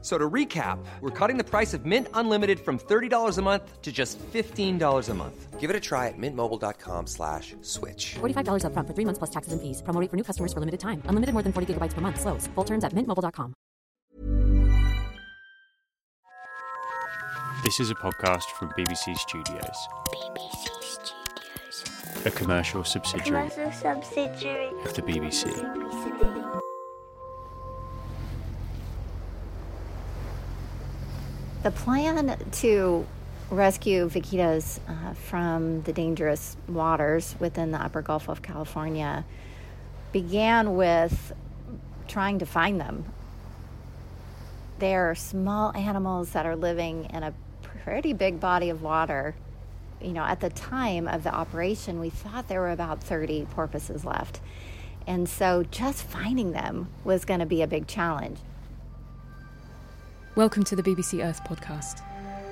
F- So to recap, we're cutting the price of Mint Unlimited from $30 a month to just $15 a month. Give it a try at mintmobile.com slash switch. $45 upfront for three months plus taxes and fees. Promo rate for new customers for limited time. Unlimited more than 40 gigabytes per month. Slows. Full terms at mintmobile.com. This is a podcast from BBC Studios, BBC Studios. a commercial subsidiary Commercial subsidiary of the BBC. BBC. The plan to rescue vaquitas uh, from the dangerous waters within the upper Gulf of California began with trying to find them. They are small animals that are living in a pretty big body of water. You know, at the time of the operation, we thought there were about 30 porpoises left. And so just finding them was going to be a big challenge. Welcome to the BBC Earth podcast,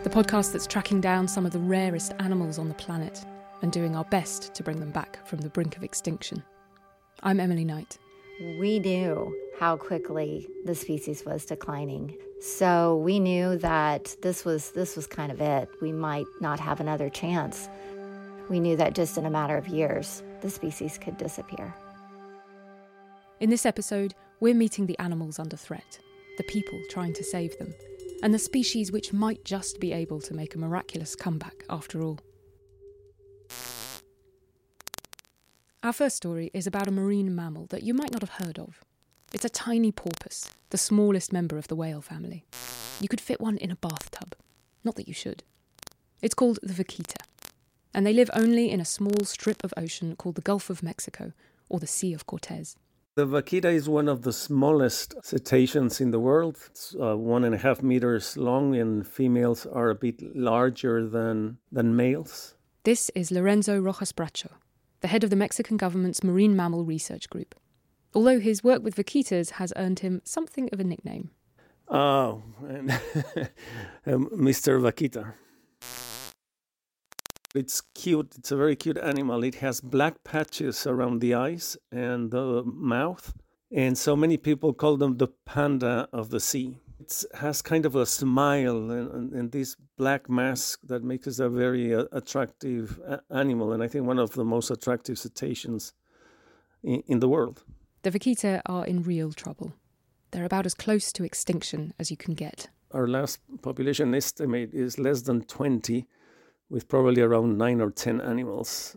the podcast that's tracking down some of the rarest animals on the planet and doing our best to bring them back from the brink of extinction. I'm Emily Knight. we knew how quickly the species was declining. So we knew that this was this was kind of it. We might not have another chance. We knew that just in a matter of years, the species could disappear. In this episode, we're meeting the animals under threat, the people trying to save them, and the species which might just be able to make a miraculous comeback after all. Our first story is about a marine mammal that you might not have heard of. It's a tiny porpoise, the smallest member of the whale family. You could fit one in a bathtub. Not that you should. It's called the vaquita, and they live only in a small strip of ocean called the Gulf of Mexico, or the Sea of Cortez. The vaquita is one of the smallest cetaceans in the world. It's uh, one and a half meters long, and females are a bit larger than, than males. This is Lorenzo Rojas Bracho, the head of the Mexican government's Marine Mammal Research Group. Although his work with vaquitas has earned him something of a nickname. Oh, and um, Mr. Vaquita. It's cute. It's a very cute animal. It has black patches around the eyes and the mouth. And so many people call them the panda of the sea. It has kind of a smile and, and, and this black mask that makes it a very uh, attractive a- animal. And I think one of the most attractive cetaceans in, in the world. The vaquita are in real trouble. They're about as close to extinction as you can get. Our last population estimate is less than 20, with probably around nine or 10 animals.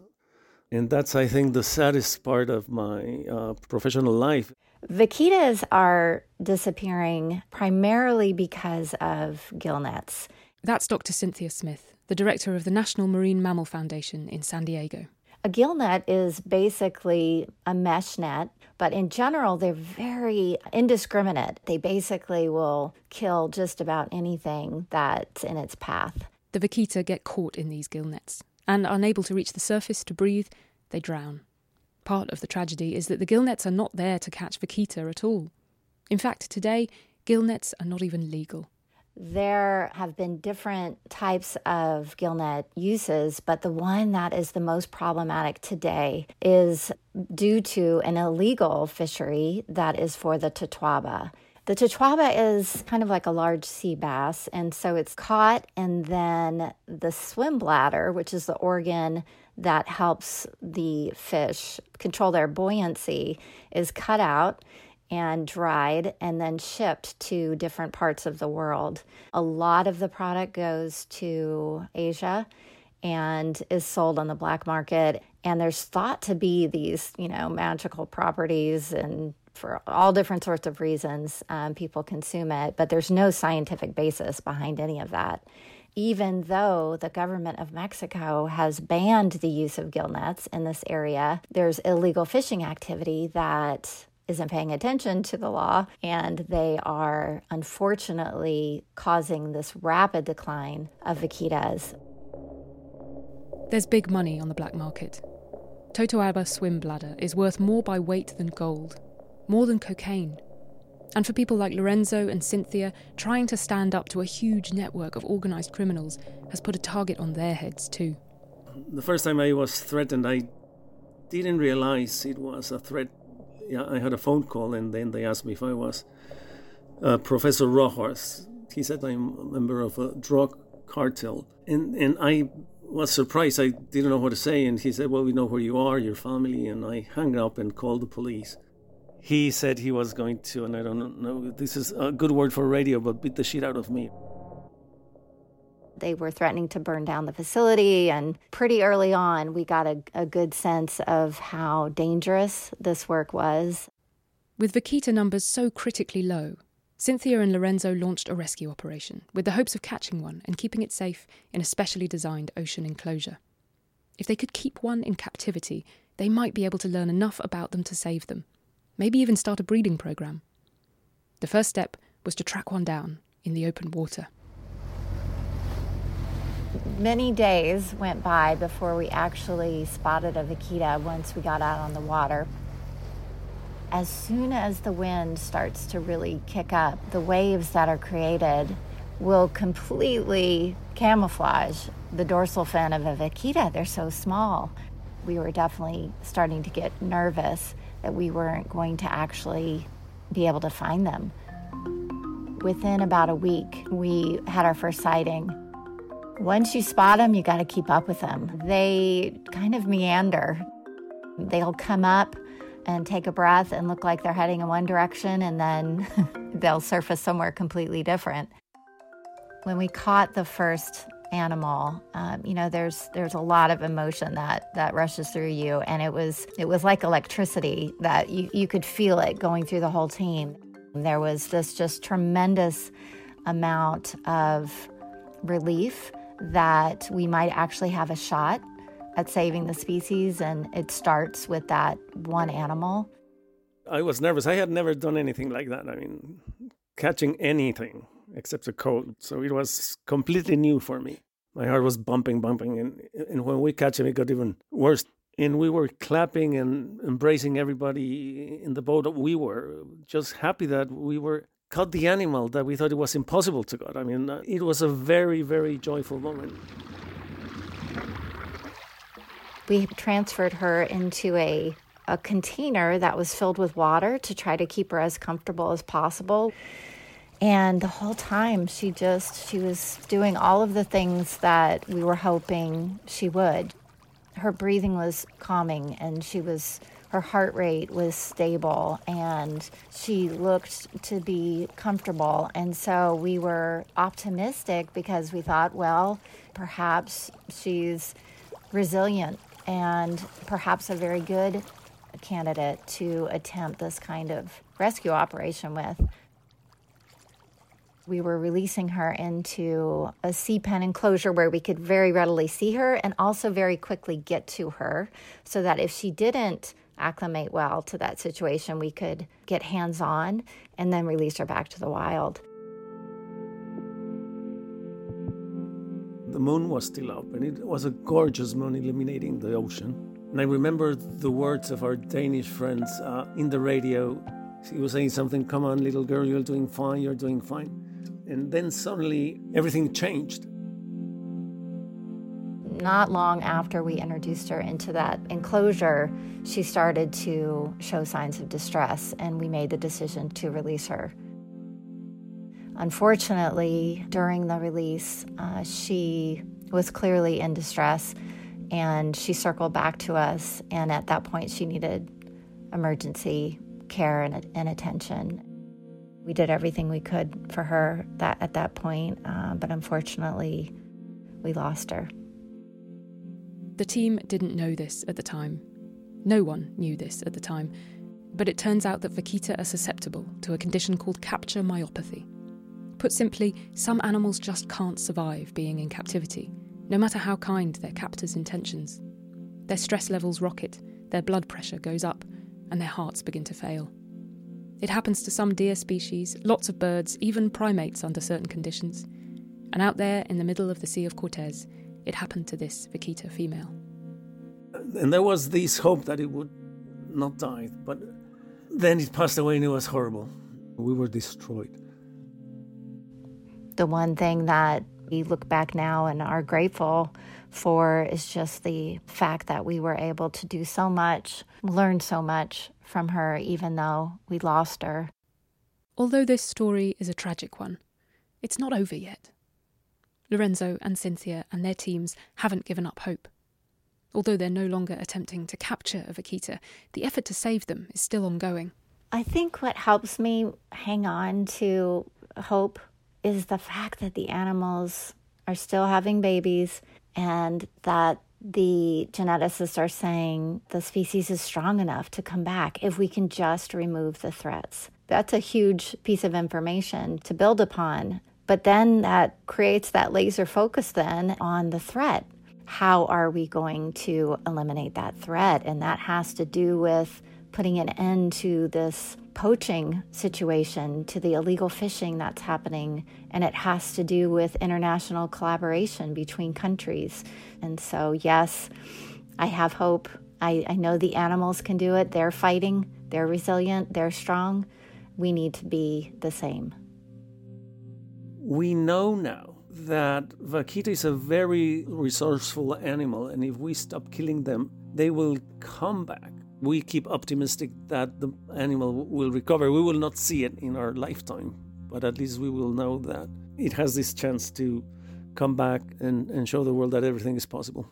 And that's, I think, the saddest part of my uh, professional life. Vaquitas are disappearing primarily because of gill nets. That's Dr. Cynthia Smith, the director of the National Marine Mammal Foundation in San Diego. A gill net is basically a mesh net, but in general, they're very indiscriminate. They basically will kill just about anything that's in its path. The vaquita get caught in these gill nets, and unable to reach the surface to breathe, they drown. Part of the tragedy is that the gill nets are not there to catch vaquita at all. In fact, today, gill nets are not even legal. There have been different types of gillnet uses, but the one that is the most problematic today is due to an illegal fishery that is for the Totoaba. The Totoaba is kind of like a large sea bass, and so it's caught, and then the swim bladder, which is the organ that helps the fish control their buoyancy, is cut out and dried and then shipped to different parts of the world. A lot of the product goes to Asia and is sold on the black market. And there's thought to be these, you know, magical properties and for all different sorts of reasons, um, people consume it, but there's no scientific basis behind any of that. Even though the government of Mexico has banned the use of gill nets in this area, there's illegal fishing activity that isn't paying attention to the law, and they are unfortunately causing this rapid decline of vaquitas. There's big money on the black market. Totoaba swim bladder is worth more by weight than gold, more than cocaine. And for people like Lorenzo and Cynthia, trying to stand up to a huge network of organised criminals has put a target on their heads too. The first time I was threatened, I didn't realize it was a threat. Yeah, I had a phone call, and then they asked me if I was uh, Professor Rojas. He said I'm a member of a drug cartel, and and I was surprised. I didn't know what to say, and he said, "Well, we know where you are, your family," and I hung up and called the police. He said he was going to, and I don't know. This is a good word for radio, but beat the shit out of me. They were threatening to burn down the facility, and pretty early on, we got a, a good sense of how dangerous this work was. With vaquita numbers so critically low, Cynthia and Lorenzo launched a rescue operation with the hopes of catching one and keeping it safe in a specially designed ocean enclosure. If they could keep one in captivity, they might be able to learn enough about them to save them, maybe even start a breeding program. The first step was to track one down in the open water. Many days went by before we actually spotted a vaquita once we got out on the water. As soon as the wind starts to really kick up, the waves that are created will completely camouflage the dorsal fin of a vaquita. They're so small. We were definitely starting to get nervous that we weren't going to actually be able to find them. Within about a week, we had our first sighting. Once you spot them, you got to keep up with them. They kind of meander. They'll come up and take a breath and look like they're heading in one direction, and then they'll surface somewhere completely different. When we caught the first animal, um, you know, there's there's a lot of emotion that that rushes through you, and it was it was like electricity that you you could feel it going through the whole team. There was this just tremendous amount of relief that we might actually have a shot at saving the species, and it starts with that one animal. I was nervous. I had never done anything like that. I mean, catching anything except a cold. So it was completely new for me. My heart was bumping, bumping. And, and when we catch him, it got even worse. And we were clapping and embracing everybody in the boat. We were just happy that we were caught the animal that we thought it was impossible to catch. I mean, uh, it was a very, very joyful moment. We transferred her into a a container that was filled with water to try to keep her as comfortable as possible. And the whole time she just she was doing all of the things that we were hoping she would. Her breathing was calming and she was her heart rate was stable and she looked to be comfortable. And so we were optimistic because we thought, well, perhaps she's resilient and perhaps a very good candidate to attempt this kind of rescue operation with. We were releasing her into a sea pen enclosure where we could very readily see her and also very quickly get to her so that if she didn't acclimate well to that situation, we could get hands on and then release her back to the wild. The moon was still up, and it was a gorgeous moon illuminating the ocean. And I remember the words of our Danish friends uh, in the radio. He was saying something, Come on, little girl, you're doing fine, you're doing fine. And then suddenly everything changed not long after we introduced her into that enclosure, she started to show signs of distress, and we made the decision to release her. Unfortunately, during the release, uh, she was clearly in distress and she circled back to us. And at that point, she needed emergency care and, and attention. We did everything we could for her that, at that point, uh, but unfortunately, we lost her. The team didn't know this at the time. No one knew this at the time. But it turns out that vaquita are susceptible to a condition called capture myopathy. Put simply, some animals just can't survive being in captivity, no matter how kind their captor's intentions. Their stress levels rocket, their blood pressure goes up, and their hearts begin to fail. It happens to some deer species, lots of birds, even primates under certain conditions. And out there in the middle of the Sea of Cortez, it happened to this vaquita female. And there was this hope that it would not die, but then it passed away and it was horrible. We were destroyed. The one thing that we look back now and are grateful for is just the fact that we were able to do so much, learn so much from her, even though we lost her. Although this story is a tragic one, it's not over yet. Lorenzo and Cynthia and their teams haven't given up hope. Although they're no longer attempting to capture a vaquita, the effort to save them is still ongoing. I think what helps me hang on to hope is the fact that the animals are still having babies and that the geneticists are saying the species is strong enough to come back if we can just remove the threats. That's a huge piece of information to build upon. But then that creates that laser focus then on the threat. How are we going to eliminate that threat? And that has to do with putting an end to this poaching situation, to the illegal fishing that's happening. And it has to do with international collaboration between countries. And so, yes, I have hope. I, I know the animals can do it. They're fighting, they're resilient, they're strong. We need to be the same. We know now that vaquita is a very resourceful animal, and if we stop killing them, they will come back we keep optimistic that the animal will recover. We will not see it in our lifetime, but at least we will know that it has this chance to come back and, and show the world that everything is possible.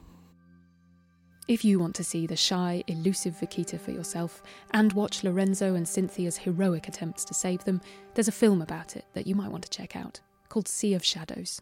If you want to see the shy, elusive Vaquita for yourself and watch Lorenzo and Cynthia's heroic attempts to save them, there's a film about it that you might want to check out called Sea of Shadows.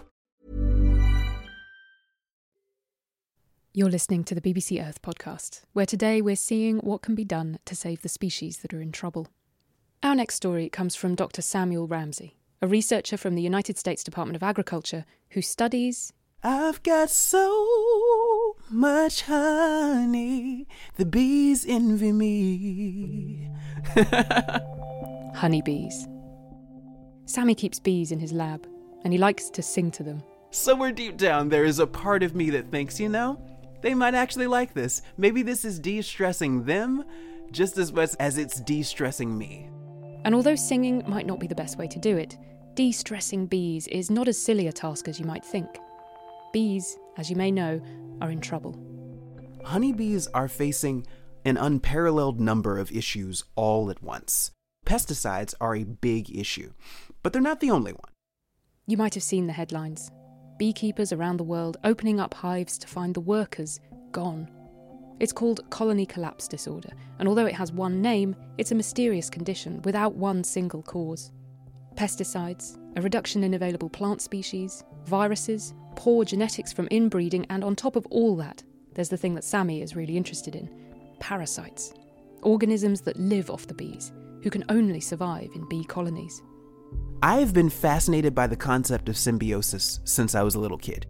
You're listening to the BBC Earth podcast, where today we're seeing what can be done to save the species that are in trouble. Our next story comes from Dr. Samuel Ramsey, a researcher from the United States Department of Agriculture who studies I've got so much honey, the bees envy me. honeybees. Sammy keeps bees in his lab, and he likes to sing to them. Somewhere deep down, there is a part of me that thinks, you know, they might actually like this. Maybe this is de stressing them just as much as it's de stressing me. And although singing might not be the best way to do it, de stressing bees is not as silly a task as you might think. Bees, as you may know, are in trouble. Honeybees are facing an unparalleled number of issues all at once. Pesticides are a big issue, but they're not the only one. You might have seen the headlines beekeepers around the world opening up hives to find the workers gone. It's called colony collapse disorder, and although it has one name, it's a mysterious condition without one single cause. Pesticides, a reduction in available plant species, viruses, poor genetics from inbreeding, and on top of all that, there's the thing that Sammy is really interested in parasites. Organisms that live off the bees, who can only survive in bee colonies. I've been fascinated by the concept of symbiosis since I was a little kid.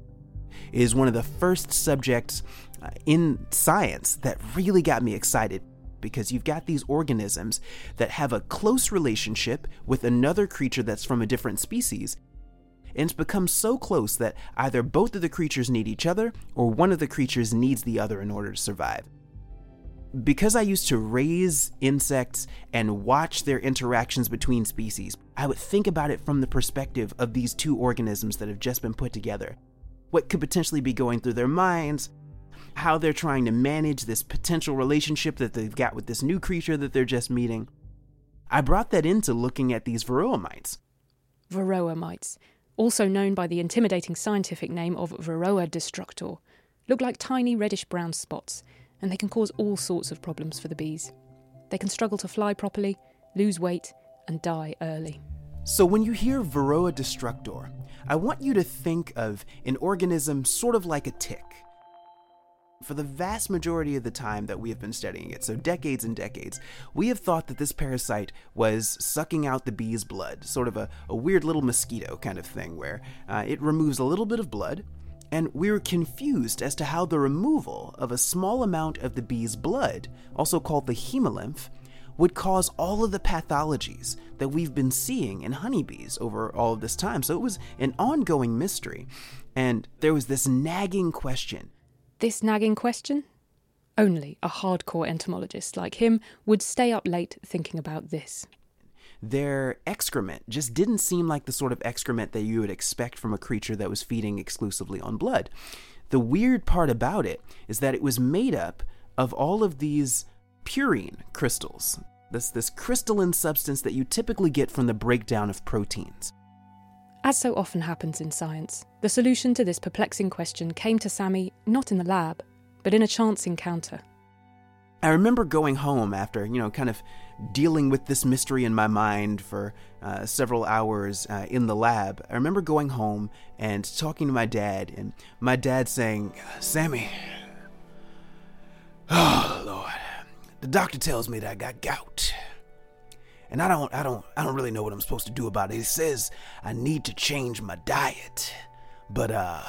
It is one of the first subjects uh, in science that really got me excited because you've got these organisms that have a close relationship with another creature that's from a different species. And it's become so close that either both of the creatures need each other or one of the creatures needs the other in order to survive because I used to raise insects and watch their interactions between species, I would think about it from the perspective of these two organisms that have just been put together. What could potentially be going through their minds? how they're trying to manage this potential relationship that they've got with this new creature that they're just meeting. I brought that into looking at these varroa mites. Varroa mites, also known by the intimidating scientific name of Varroa destructor, look like tiny reddish brown spots, and they can cause all sorts of problems for the bees. They can struggle to fly properly, lose weight, and die early. So, when you hear Varroa destructor, I want you to think of an organism sort of like a tick. For the vast majority of the time that we have been studying it, so decades and decades, we have thought that this parasite was sucking out the bee's blood, sort of a, a weird little mosquito kind of thing, where uh, it removes a little bit of blood, and we were confused as to how the removal of a small amount of the bee's blood, also called the hemolymph, would cause all of the pathologies that we've been seeing in honeybees over all of this time. So it was an ongoing mystery. And there was this nagging question. This nagging question? Only a hardcore entomologist like him would stay up late thinking about this. Their excrement just didn't seem like the sort of excrement that you would expect from a creature that was feeding exclusively on blood. The weird part about it is that it was made up of all of these purine crystals, this, this crystalline substance that you typically get from the breakdown of proteins. As so often happens in science, the solution to this perplexing question came to Sammy not in the lab, but in a chance encounter. I remember going home after, you know, kind of dealing with this mystery in my mind for uh, several hours uh, in the lab. I remember going home and talking to my dad, and my dad saying, Sammy, oh, Lord, the doctor tells me that I got gout. And I don't I don't I don't really know what I'm supposed to do about it. He says I need to change my diet. But uh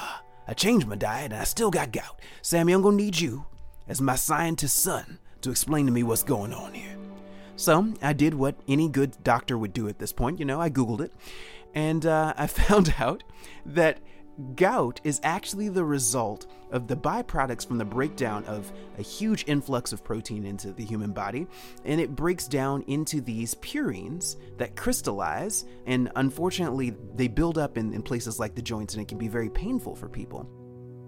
I changed my diet and I still got gout. Sammy, I'm gonna need you as my scientist son to explain to me what's going on here. So I did what any good doctor would do at this point. You know, I Googled it. And uh, I found out that gout is actually the result of the byproducts from the breakdown of a huge influx of protein into the human body, and it breaks down into these purines that crystallize, and unfortunately, they build up in, in places like the joints, and it can be very painful for people.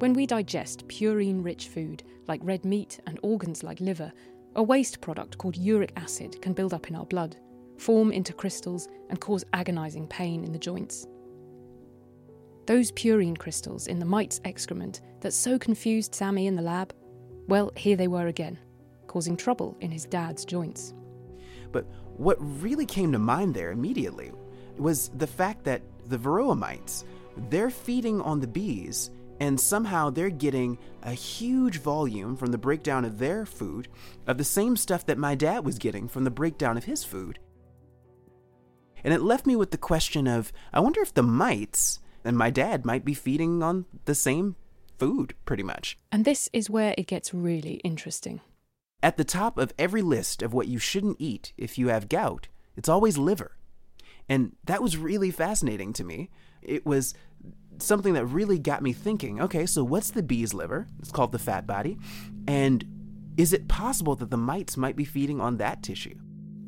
When we digest purine rich food, like red meat and organs like liver, a waste product called uric acid can build up in our blood, form into crystals, and cause agonizing pain in the joints. Those purine crystals in the mite's excrement that so confused Sammy in the lab, well, here they were again, causing trouble in his dad's joints. But what really came to mind there immediately was the fact that the varroa mites, they're feeding on the bees and somehow they're getting a huge volume from the breakdown of their food of the same stuff that my dad was getting from the breakdown of his food. And it left me with the question of I wonder if the mites and my dad might be feeding on the same food, pretty much. And this is where it gets really interesting. At the top of every list of what you shouldn't eat if you have gout, it's always liver. And that was really fascinating to me. It was something that really got me thinking okay, so what's the bee's liver? It's called the fat body. And is it possible that the mites might be feeding on that tissue?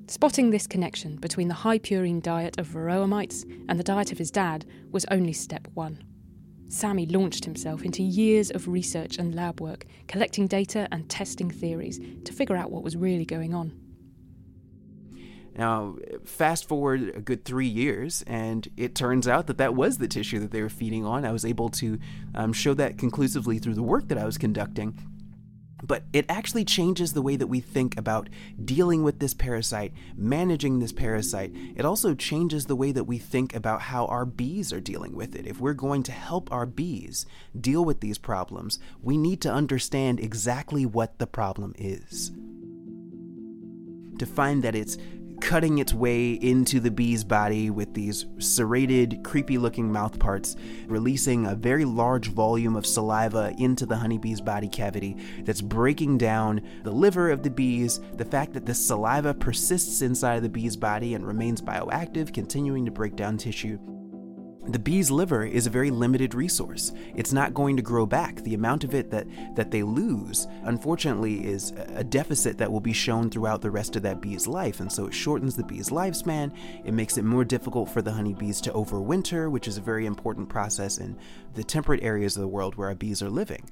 Spotting this connection between the high purine diet of varroa mites and the diet of his dad was only step one. Sammy launched himself into years of research and lab work, collecting data and testing theories to figure out what was really going on. Now, fast forward a good three years, and it turns out that that was the tissue that they were feeding on. I was able to um, show that conclusively through the work that I was conducting. But it actually changes the way that we think about dealing with this parasite, managing this parasite. It also changes the way that we think about how our bees are dealing with it. If we're going to help our bees deal with these problems, we need to understand exactly what the problem is. To find that it's cutting its way into the bee's body with these serrated, creepy looking mouth parts, releasing a very large volume of saliva into the honeybee's body cavity that's breaking down the liver of the bees, the fact that the saliva persists inside of the bee's body and remains bioactive, continuing to break down tissue. The bee's liver is a very limited resource. It's not going to grow back. The amount of it that, that they lose, unfortunately, is a deficit that will be shown throughout the rest of that bee's life. And so it shortens the bee's lifespan. It makes it more difficult for the honeybees to overwinter, which is a very important process in the temperate areas of the world where our bees are living.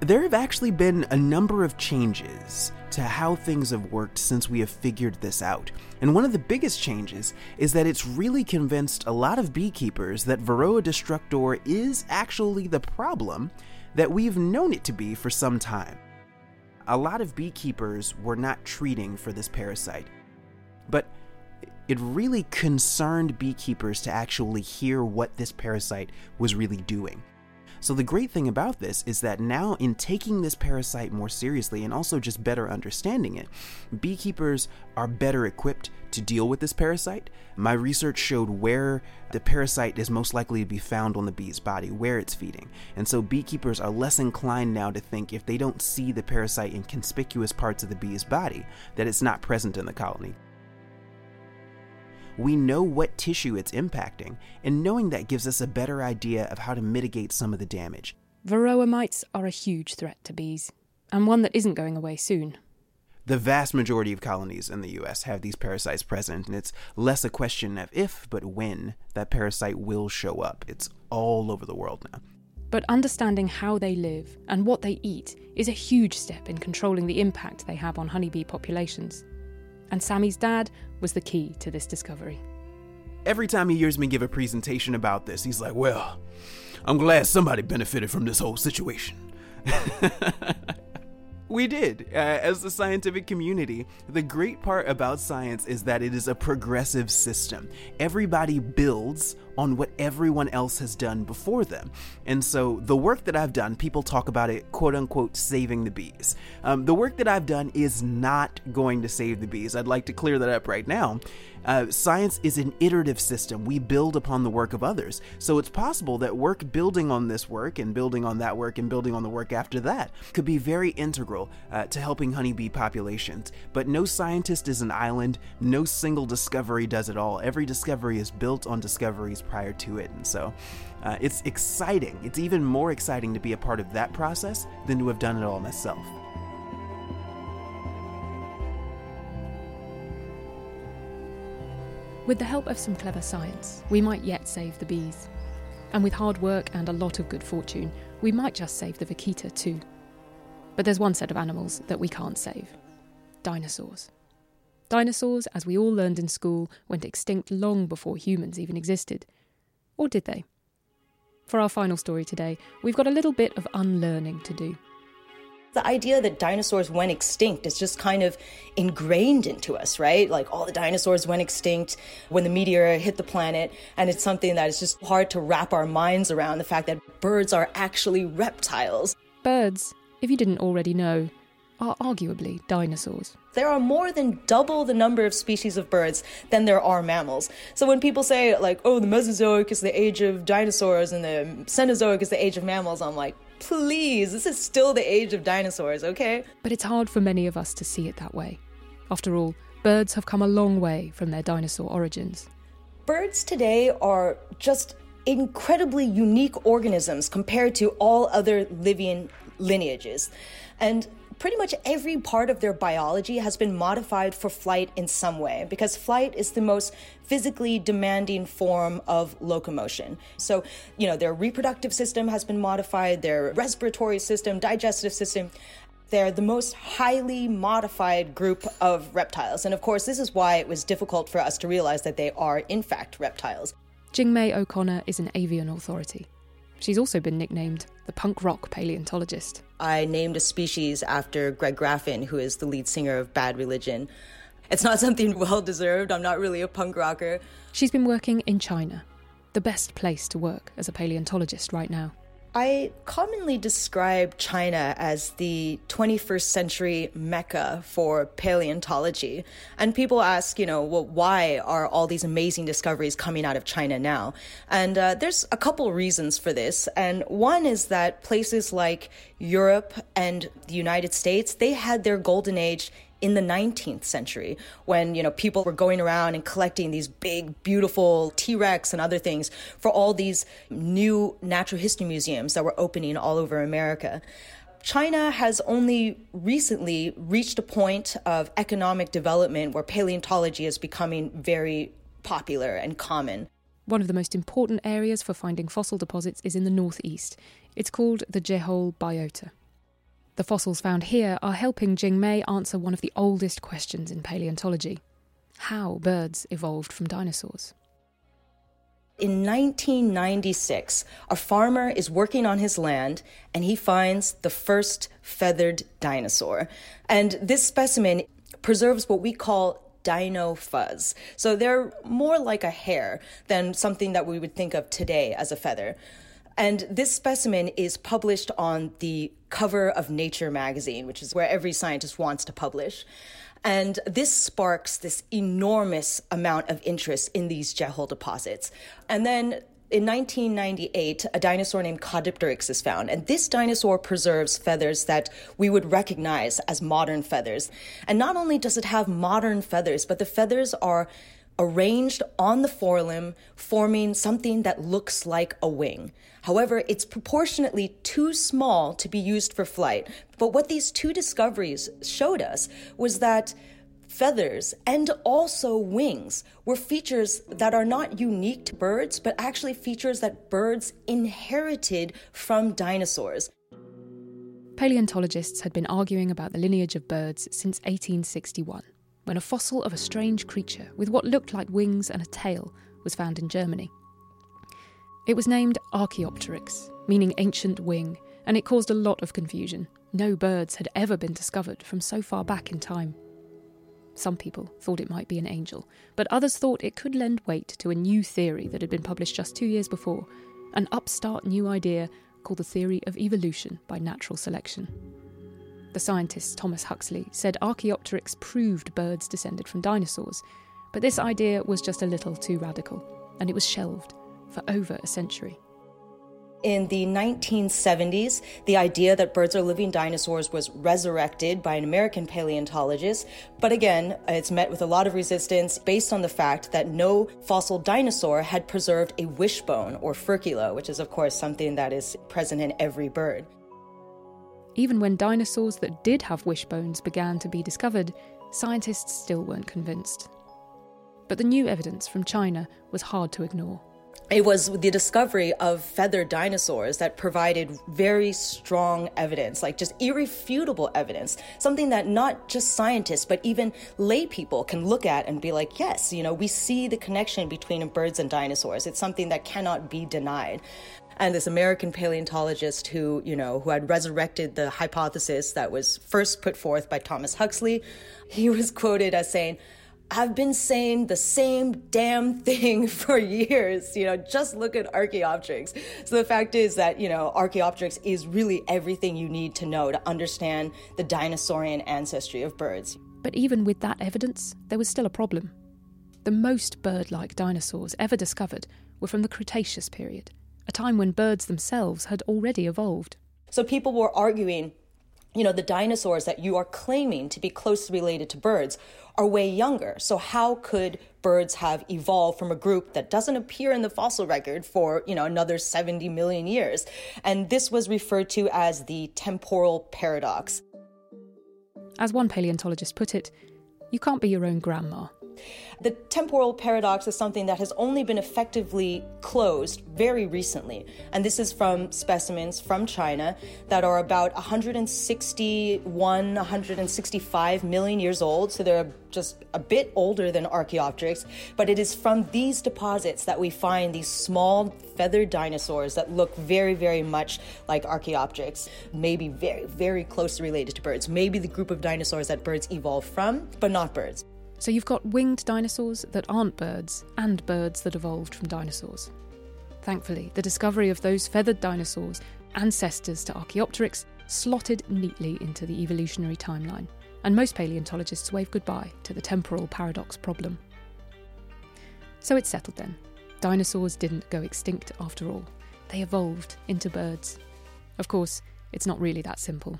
There have actually been a number of changes to how things have worked since we have figured this out. And one of the biggest changes is that it's really convinced a lot of beekeepers that Varroa destructor is actually the problem that we've known it to be for some time. A lot of beekeepers were not treating for this parasite, but it really concerned beekeepers to actually hear what this parasite was really doing. So, the great thing about this is that now, in taking this parasite more seriously and also just better understanding it, beekeepers are better equipped to deal with this parasite. My research showed where the parasite is most likely to be found on the bee's body, where it's feeding. And so, beekeepers are less inclined now to think if they don't see the parasite in conspicuous parts of the bee's body, that it's not present in the colony we know what tissue it's impacting, and knowing that gives us a better idea of how to mitigate some of the damage. Varroa mites are a huge threat to bees, and one that isn't going away soon. The vast majority of colonies in the US have these parasites present, and it's less a question of if, but when that parasite will show up. It's all over the world now. But understanding how they live and what they eat is a huge step in controlling the impact they have on honeybee populations. And Sammy's dad was the key to this discovery. Every time he hears me give a presentation about this, he's like, Well, I'm glad somebody benefited from this whole situation. we did. Uh, as the scientific community, the great part about science is that it is a progressive system. Everybody builds on what everyone else has done before them. And so the work that I've done, people talk about it, quote unquote, saving the bees. Um, the work that I've done is not going to save the bees. I'd like to clear that up right now. Uh, science is an iterative system. We build upon the work of others. So it's possible that work building on this work and building on that work and building on the work after that could be very integral uh, to helping honeybee populations. But no scientist is an island, no single discovery does it all. Every discovery is built on discoveries prior to it. And so uh, it's exciting. It's even more exciting to be a part of that process than to have done it all myself. With the help of some clever science, we might yet save the bees. And with hard work and a lot of good fortune, we might just save the vaquita too. But there's one set of animals that we can't save dinosaurs. Dinosaurs, as we all learned in school, went extinct long before humans even existed. Or did they? For our final story today, we've got a little bit of unlearning to do the idea that dinosaurs went extinct is just kind of ingrained into us, right? Like all the dinosaurs went extinct when the meteor hit the planet. And it's something that is just hard to wrap our minds around the fact that birds are actually reptiles. Birds, if you didn't already know, are arguably dinosaurs. There are more than double the number of species of birds than there are mammals. So when people say, like, oh, the Mesozoic is the age of dinosaurs and the Cenozoic is the age of mammals, I'm like, Please, this is still the age of dinosaurs, okay? But it's hard for many of us to see it that way. After all, birds have come a long way from their dinosaur origins. Birds today are just incredibly unique organisms compared to all other living lineages. And pretty much every part of their biology has been modified for flight in some way because flight is the most physically demanding form of locomotion. So, you know, their reproductive system has been modified, their respiratory system, digestive system. They're the most highly modified group of reptiles. And of course, this is why it was difficult for us to realize that they are, in fact, reptiles. Jingmai O'Connor is an avian authority. She's also been nicknamed the punk rock paleontologist. I named a species after Greg Graffin, who is the lead singer of Bad Religion. It's not something well deserved. I'm not really a punk rocker. She's been working in China, the best place to work as a paleontologist right now. I commonly describe China as the 21st century mecca for paleontology. And people ask, you know, well, why are all these amazing discoveries coming out of China now? And uh, there's a couple reasons for this. And one is that places like Europe and the United States, they had their golden age in the 19th century when you know people were going around and collecting these big beautiful T-Rex and other things for all these new natural history museums that were opening all over America. China has only recently reached a point of economic development where paleontology is becoming very popular and common. One of the most important areas for finding fossil deposits is in the northeast. It's called the Jehol biota. The fossils found here are helping Jingmai answer one of the oldest questions in paleontology how birds evolved from dinosaurs. In 1996, a farmer is working on his land and he finds the first feathered dinosaur. And this specimen preserves what we call dino fuzz. So they're more like a hair than something that we would think of today as a feather. And this specimen is published on the cover of Nature magazine, which is where every scientist wants to publish. And this sparks this enormous amount of interest in these Jehol deposits. And then in 1998, a dinosaur named Caudipteryx is found, and this dinosaur preserves feathers that we would recognize as modern feathers. And not only does it have modern feathers, but the feathers are arranged on the forelimb, forming something that looks like a wing. However, it's proportionately too small to be used for flight. But what these two discoveries showed us was that feathers and also wings were features that are not unique to birds, but actually features that birds inherited from dinosaurs. Paleontologists had been arguing about the lineage of birds since 1861, when a fossil of a strange creature with what looked like wings and a tail was found in Germany. It was named Archaeopteryx, meaning ancient wing, and it caused a lot of confusion. No birds had ever been discovered from so far back in time. Some people thought it might be an angel, but others thought it could lend weight to a new theory that had been published just two years before an upstart new idea called the theory of evolution by natural selection. The scientist Thomas Huxley said Archaeopteryx proved birds descended from dinosaurs, but this idea was just a little too radical, and it was shelved for over a century. In the 1970s, the idea that birds are living dinosaurs was resurrected by an American paleontologist, but again, it's met with a lot of resistance based on the fact that no fossil dinosaur had preserved a wishbone or furcula, which is, of course, something that is present in every bird. Even when dinosaurs that did have wishbones began to be discovered, scientists still weren't convinced. But the new evidence from China was hard to ignore it was the discovery of feathered dinosaurs that provided very strong evidence, like just irrefutable evidence, something that not just scientists, but even lay people can look at and be like, yes, you know, we see the connection between birds and dinosaurs. It's something that cannot be denied. And this American paleontologist who, you know, who had resurrected the hypothesis that was first put forth by Thomas Huxley, he was quoted as saying, I've been saying the same damn thing for years. You know, just look at Archaeopteryx. So the fact is that, you know, Archaeopteryx is really everything you need to know to understand the dinosaurian ancestry of birds. But even with that evidence, there was still a problem. The most bird like dinosaurs ever discovered were from the Cretaceous period, a time when birds themselves had already evolved. So people were arguing you know, the dinosaurs that you are claiming to be closely related to birds are way younger. So how could birds have evolved from a group that doesn't appear in the fossil record for, you know, another 70 million years? And this was referred to as the temporal paradox. As one paleontologist put it, you can't be your own grandma. The temporal paradox is something that has only been effectively closed very recently. And this is from specimens from China that are about 161, 165 million years old. So they're just a bit older than Archaeopteryx. But it is from these deposits that we find these small feathered dinosaurs that look very, very much like Archaeopteryx, maybe very, very closely related to birds. Maybe the group of dinosaurs that birds evolved from, but not birds. So you've got winged dinosaurs that aren't birds, and birds that evolved from dinosaurs. Thankfully, the discovery of those feathered dinosaurs, ancestors to Archaeopteryx, slotted neatly into the evolutionary timeline, and most paleontologists wave goodbye to the temporal paradox problem. So it's settled then. Dinosaurs didn't go extinct after all, they evolved into birds. Of course, it's not really that simple.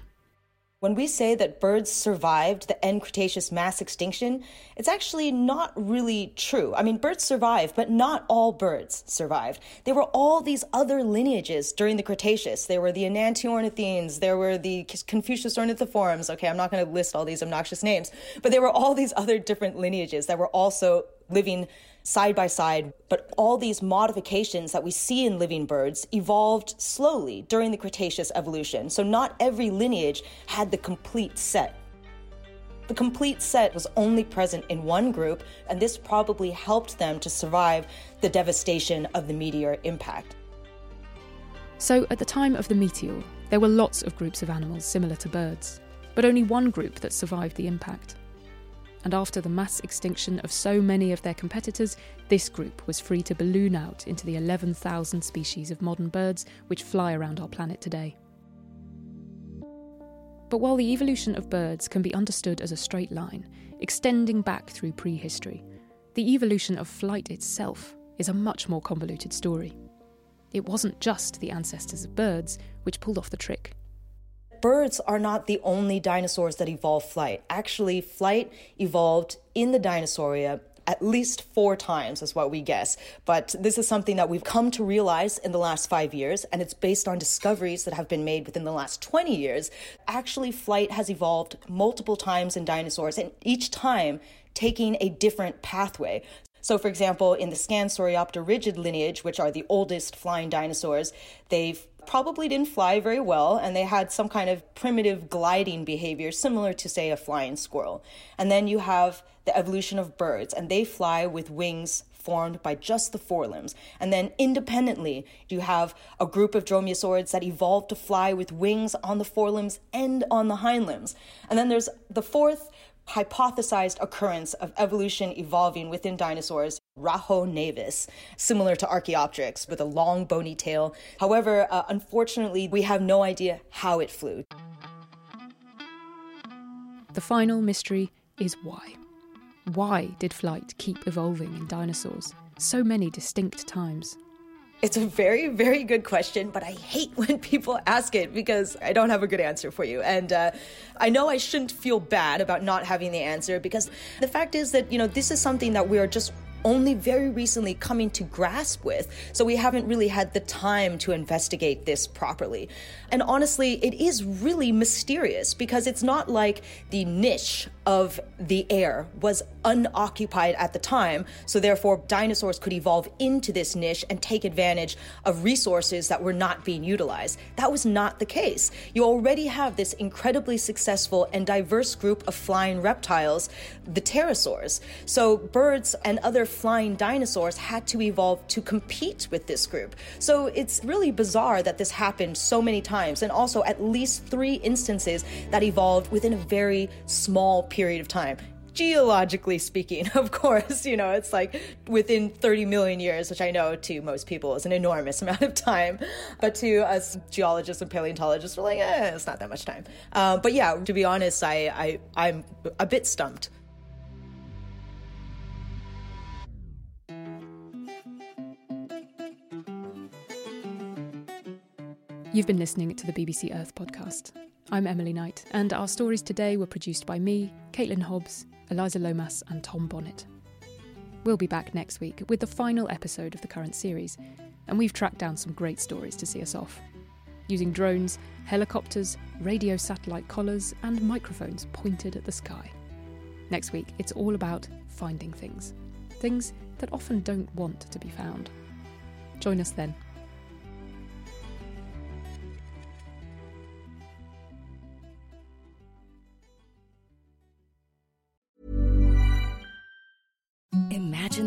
When we say that birds survived the end Cretaceous mass extinction, it's actually not really true. I mean, birds survived, but not all birds survived. There were all these other lineages during the Cretaceous. There were the Enantiornithines, there were the Confucius ornithiforms. Okay, I'm not going to list all these obnoxious names, but there were all these other different lineages that were also living side by side. But all these modifications that we see in living birds evolved slowly during the Cretaceous evolution. So not every lineage had the complete set. The complete set was only present in one group, and this probably helped them to survive the devastation of the meteor impact. So, at the time of the meteor, there were lots of groups of animals similar to birds, but only one group that survived the impact. And after the mass extinction of so many of their competitors, this group was free to balloon out into the 11,000 species of modern birds which fly around our planet today. But while the evolution of birds can be understood as a straight line, extending back through prehistory, the evolution of flight itself is a much more convoluted story. It wasn't just the ancestors of birds which pulled off the trick. Birds are not the only dinosaurs that evolved flight. Actually, flight evolved in the Dinosauria at least four times, is what we guess. But this is something that we've come to realize in the last five years, and it's based on discoveries that have been made within the last 20 years. Actually, flight has evolved multiple times in dinosaurs, and each time taking a different pathway. So, for example, in the Scansoriopterygid lineage, which are the oldest flying dinosaurs, they've probably didn't fly very well and they had some kind of primitive gliding behavior similar to say a flying squirrel. And then you have the evolution of birds and they fly with wings formed by just the forelimbs. And then independently, you have a group of dromaeosaurids that evolved to fly with wings on the forelimbs and on the hindlimbs. And then there's the fourth hypothesized occurrence of evolution evolving within dinosaurs, Rahonavis, similar to Archaeopteryx with a long bony tail. However, uh, unfortunately, we have no idea how it flew. The final mystery is why. Why did flight keep evolving in dinosaurs so many distinct times? It's a very, very good question, but I hate when people ask it because I don't have a good answer for you. And uh, I know I shouldn't feel bad about not having the answer because the fact is that, you know, this is something that we are just only very recently coming to grasp with. So we haven't really had the time to investigate this properly. And honestly, it is really mysterious because it's not like the niche of the air was unoccupied at the time, so therefore dinosaurs could evolve into this niche and take advantage of resources that were not being utilized. That was not the case. You already have this incredibly successful and diverse group of flying reptiles, the pterosaurs. So birds and other flying dinosaurs had to evolve to compete with this group. So it's really bizarre that this happened so many times, and also at least three instances that evolved within a very small period of time geologically speaking, of course, you know, it's like within 30 million years, which I know to most people is an enormous amount of time. But to us geologists and paleontologists, we're like, eh, it's not that much time. Uh, but yeah, to be honest, I, I, I'm a bit stumped. You've been listening to the BBC Earth podcast. I'm Emily Knight, and our stories today were produced by me, Caitlin Hobbs, Eliza Lomas, and Tom Bonnet. We'll be back next week with the final episode of the current series, and we've tracked down some great stories to see us off. Using drones, helicopters, radio satellite collars, and microphones pointed at the sky. Next week, it's all about finding things. Things that often don't want to be found. Join us then.